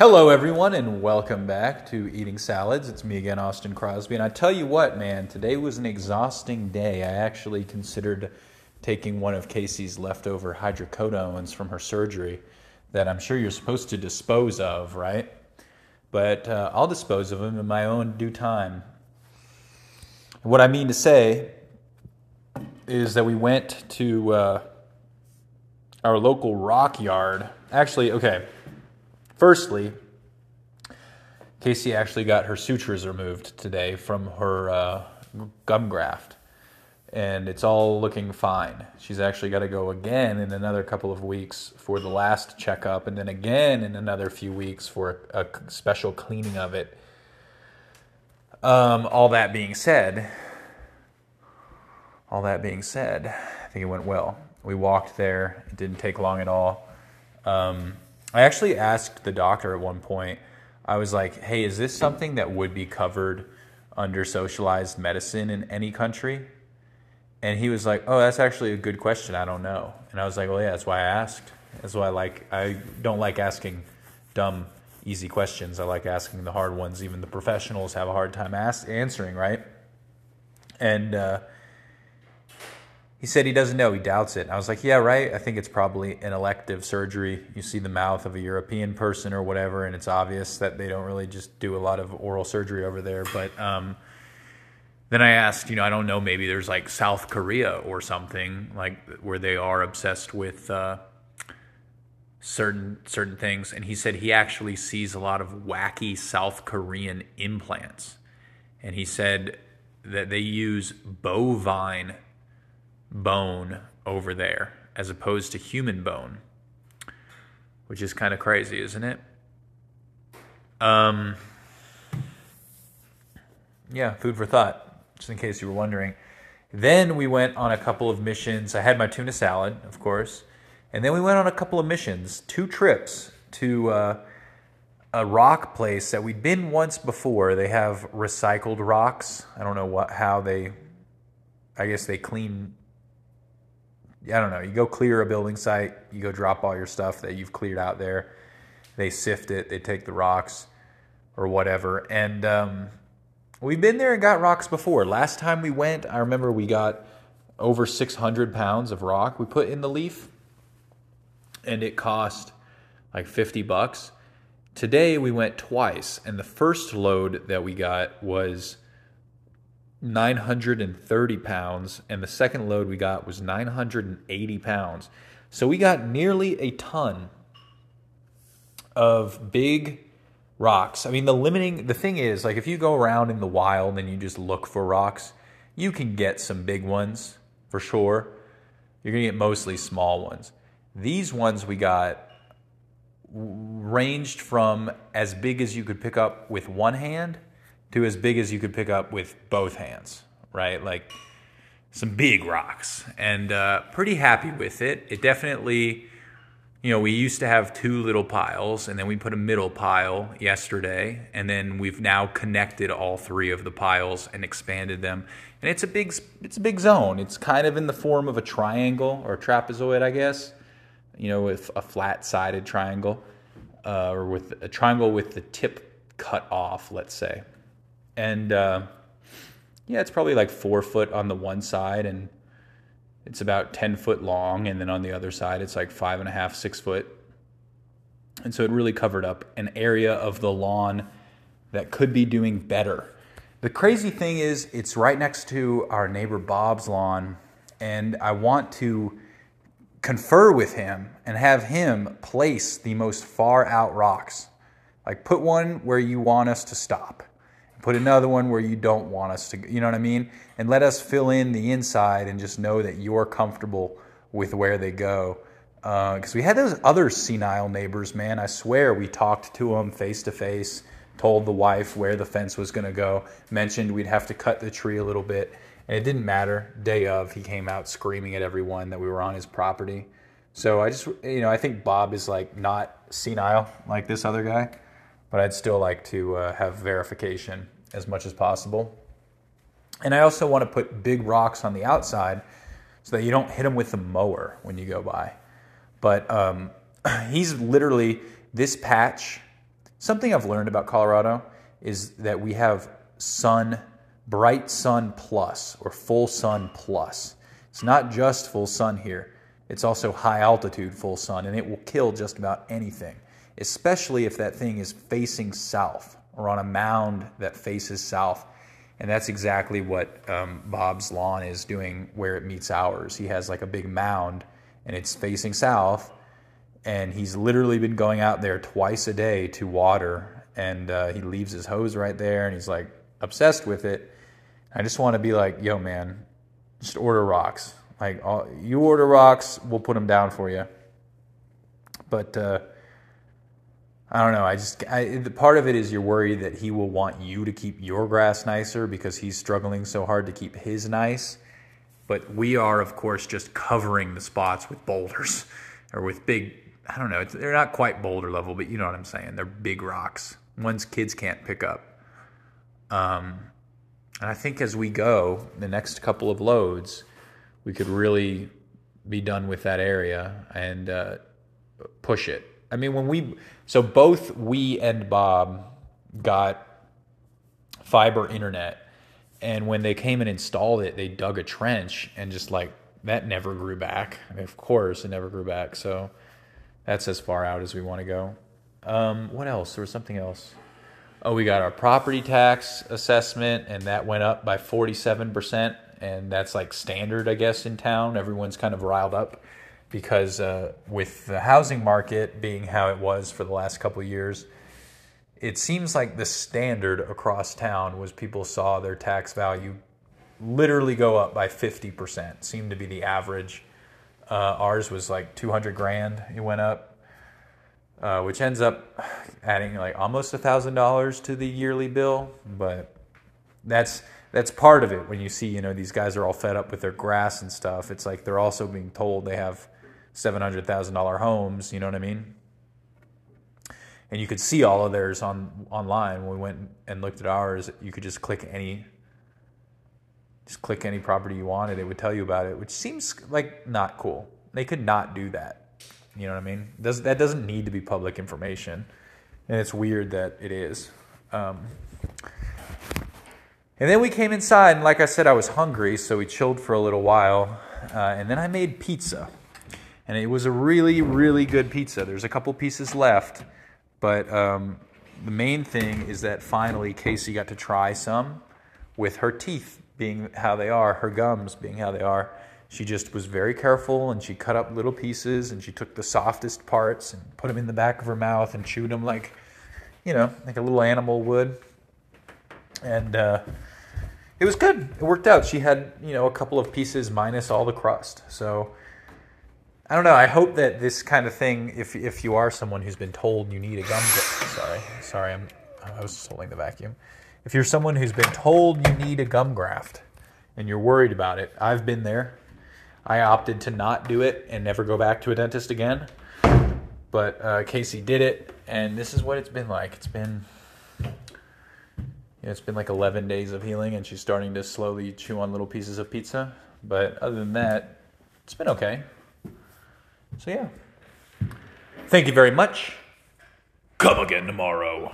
Hello, everyone, and welcome back to Eating Salads. It's me again, Austin Crosby. And I tell you what, man, today was an exhausting day. I actually considered taking one of Casey's leftover hydrocodones from her surgery that I'm sure you're supposed to dispose of, right? But uh, I'll dispose of them in my own due time. What I mean to say is that we went to uh, our local rock yard. Actually, okay. Firstly, Casey actually got her sutures removed today from her uh, gum graft, and it's all looking fine. She's actually got to go again in another couple of weeks for the last checkup, and then again in another few weeks for a, a special cleaning of it. Um, all that being said, all that being said, I think it went well. We walked there; it didn't take long at all. Um, I actually asked the doctor at one point, I was like, hey, is this something that would be covered under socialized medicine in any country? And he was like, oh, that's actually a good question. I don't know. And I was like, well, yeah, that's why I asked. That's why I like, I don't like asking dumb, easy questions. I like asking the hard ones. Even the professionals have a hard time ask, answering, right? And, uh, he said he doesn't know. He doubts it. I was like, yeah, right. I think it's probably an elective surgery. You see the mouth of a European person or whatever, and it's obvious that they don't really just do a lot of oral surgery over there. But um, then I asked, you know, I don't know, maybe there's like South Korea or something like where they are obsessed with uh, certain certain things. And he said he actually sees a lot of wacky South Korean implants, and he said that they use bovine bone over there as opposed to human bone, which is kind of crazy, isn't it? Um, yeah, food for thought, just in case you were wondering. Then we went on a couple of missions. I had my tuna salad, of course, and then we went on a couple of missions, two trips to uh, a rock place that we'd been once before. They have recycled rocks. I don't know what how they. I guess they clean I don't know, you go clear a building site, you go drop all your stuff that you've cleared out there. They sift it, they take the rocks or whatever. And um, we've been there and got rocks before. Last time we went, I remember we got over 600 pounds of rock we put in the leaf, and it cost like 50 bucks. Today we went twice, and the first load that we got was 930 pounds, and the second load we got was 980 pounds. So we got nearly a ton of big rocks. I mean, the limiting, the thing is, like, if you go around in the wild and you just look for rocks, you can get some big ones for sure. You're to get mostly small ones. These ones we got ranged from as big as you could pick up with one hand to as big as you could pick up with both hands, right? Like some big rocks, and uh, pretty happy with it. It definitely, you know, we used to have two little piles, and then we put a middle pile yesterday, and then we've now connected all three of the piles and expanded them. And it's a big, it's a big zone. It's kind of in the form of a triangle or a trapezoid, I guess. You know, with a flat-sided triangle, uh, or with a triangle with the tip cut off, let's say and uh, yeah, it's probably like four foot on the one side, and it's about ten foot long, and then on the other side, it's like five and a half, six foot, and so it really covered up an area of the lawn that could be doing better. The crazy thing is, it's right next to our neighbor Bob's lawn, and I want to confer with him and have him place the most far out rocks. Like, put one where you want us to stop Put another one where you don't want us to, you know what I mean? And let us fill in the inside and just know that you're comfortable with where they go. Because uh, we had those other senile neighbors, man. I swear we talked to them face to face, told the wife where the fence was going to go, mentioned we'd have to cut the tree a little bit. And it didn't matter. Day of, he came out screaming at everyone that we were on his property. So I just, you know, I think Bob is like not senile like this other guy but I'd still like to uh, have verification as much as possible. And I also want to put big rocks on the outside so that you don't hit them with the mower when you go by. But um, he's literally, this patch something I've learned about Colorado is that we have sun, bright sun plus or full sun plus. It's not just full sun here. It's also high altitude full sun, and it will kill just about anything, especially if that thing is facing south or on a mound that faces south. And that's exactly what um, Bob's lawn is doing where it meets ours. He has like a big mound and it's facing south. And he's literally been going out there twice a day to water. And uh, he leaves his hose right there and he's like obsessed with it. I just want to be like, yo, man, just order rocks. Like, all, you order rocks, we'll put them down for you. But, uh, I don't know. I just I, the part of it is you're worried that he will want you to keep your grass nicer because he's struggling so hard to keep his nice. But we are, of course, just covering the spots with boulders or with big. I don't know. they're not quite boulder level, but you know what I'm saying. They're big rocks, ones kids can't pick up. Um, and I think as we go, the next couple of loads, we could really be done with that area and uh, push it I mean, when we so both we and Bob got fiber internet, and when they came and installed it, they dug a trench and just like that never grew back. I mean, of course, it never grew back. So that's as far out as we want to go. Um, what else? There was something else. Oh, we got our property tax assessment, and that went up by 47%. And that's like standard, I guess, in town. Everyone's kind of riled up because uh, with the housing market being how it was for the last couple of years, it seems like the standard across town was people saw their tax value literally go up by 50%, seemed to be the average. Uh, ours was like 200 grand, it went up, uh, which ends up adding like almost a $1,000 to the yearly bill. But that's that's part of it when you see you know these guys are all fed up with their grass and stuff it's like they're also being told they have $700,000 homes, you know what I mean? And you could see all of theirs on online. When we went and looked at ours, you could just click any just click any property you wanted, it would tell you about it, which seems like not cool. They could not do that. You know what I mean? Does that doesn't need to be public information, and it's weird that it is. Um, and then we came inside, and like I said, I was hungry, so we chilled for a little while, uh, and then I made pizza and it was a really, really good pizza. There's a couple pieces left, but um, the main thing is that finally Casey got to try some with her teeth being how they are, her gums being how they are. She just was very careful and she cut up little pieces and she took the softest parts and put them in the back of her mouth and chewed them like, you know, like a little animal would. And uh, it was good. It worked out. She had, you know, a couple of pieces minus all the crust. So I don't know. I hope that this kind of thing, if if you are someone who's been told you need a gum, sorry, sorry, I'm I was holding the vacuum. If you're someone who's been told you need a gum graft and you're worried about it, I've been there. I opted to not do it and never go back to a dentist again. But uh, Casey did it, and this is what it's been like. It's been it's been like 11 days of healing, and she's starting to slowly chew on little pieces of pizza. But other than that, it's been okay. So, yeah. Thank you very much. Come again tomorrow.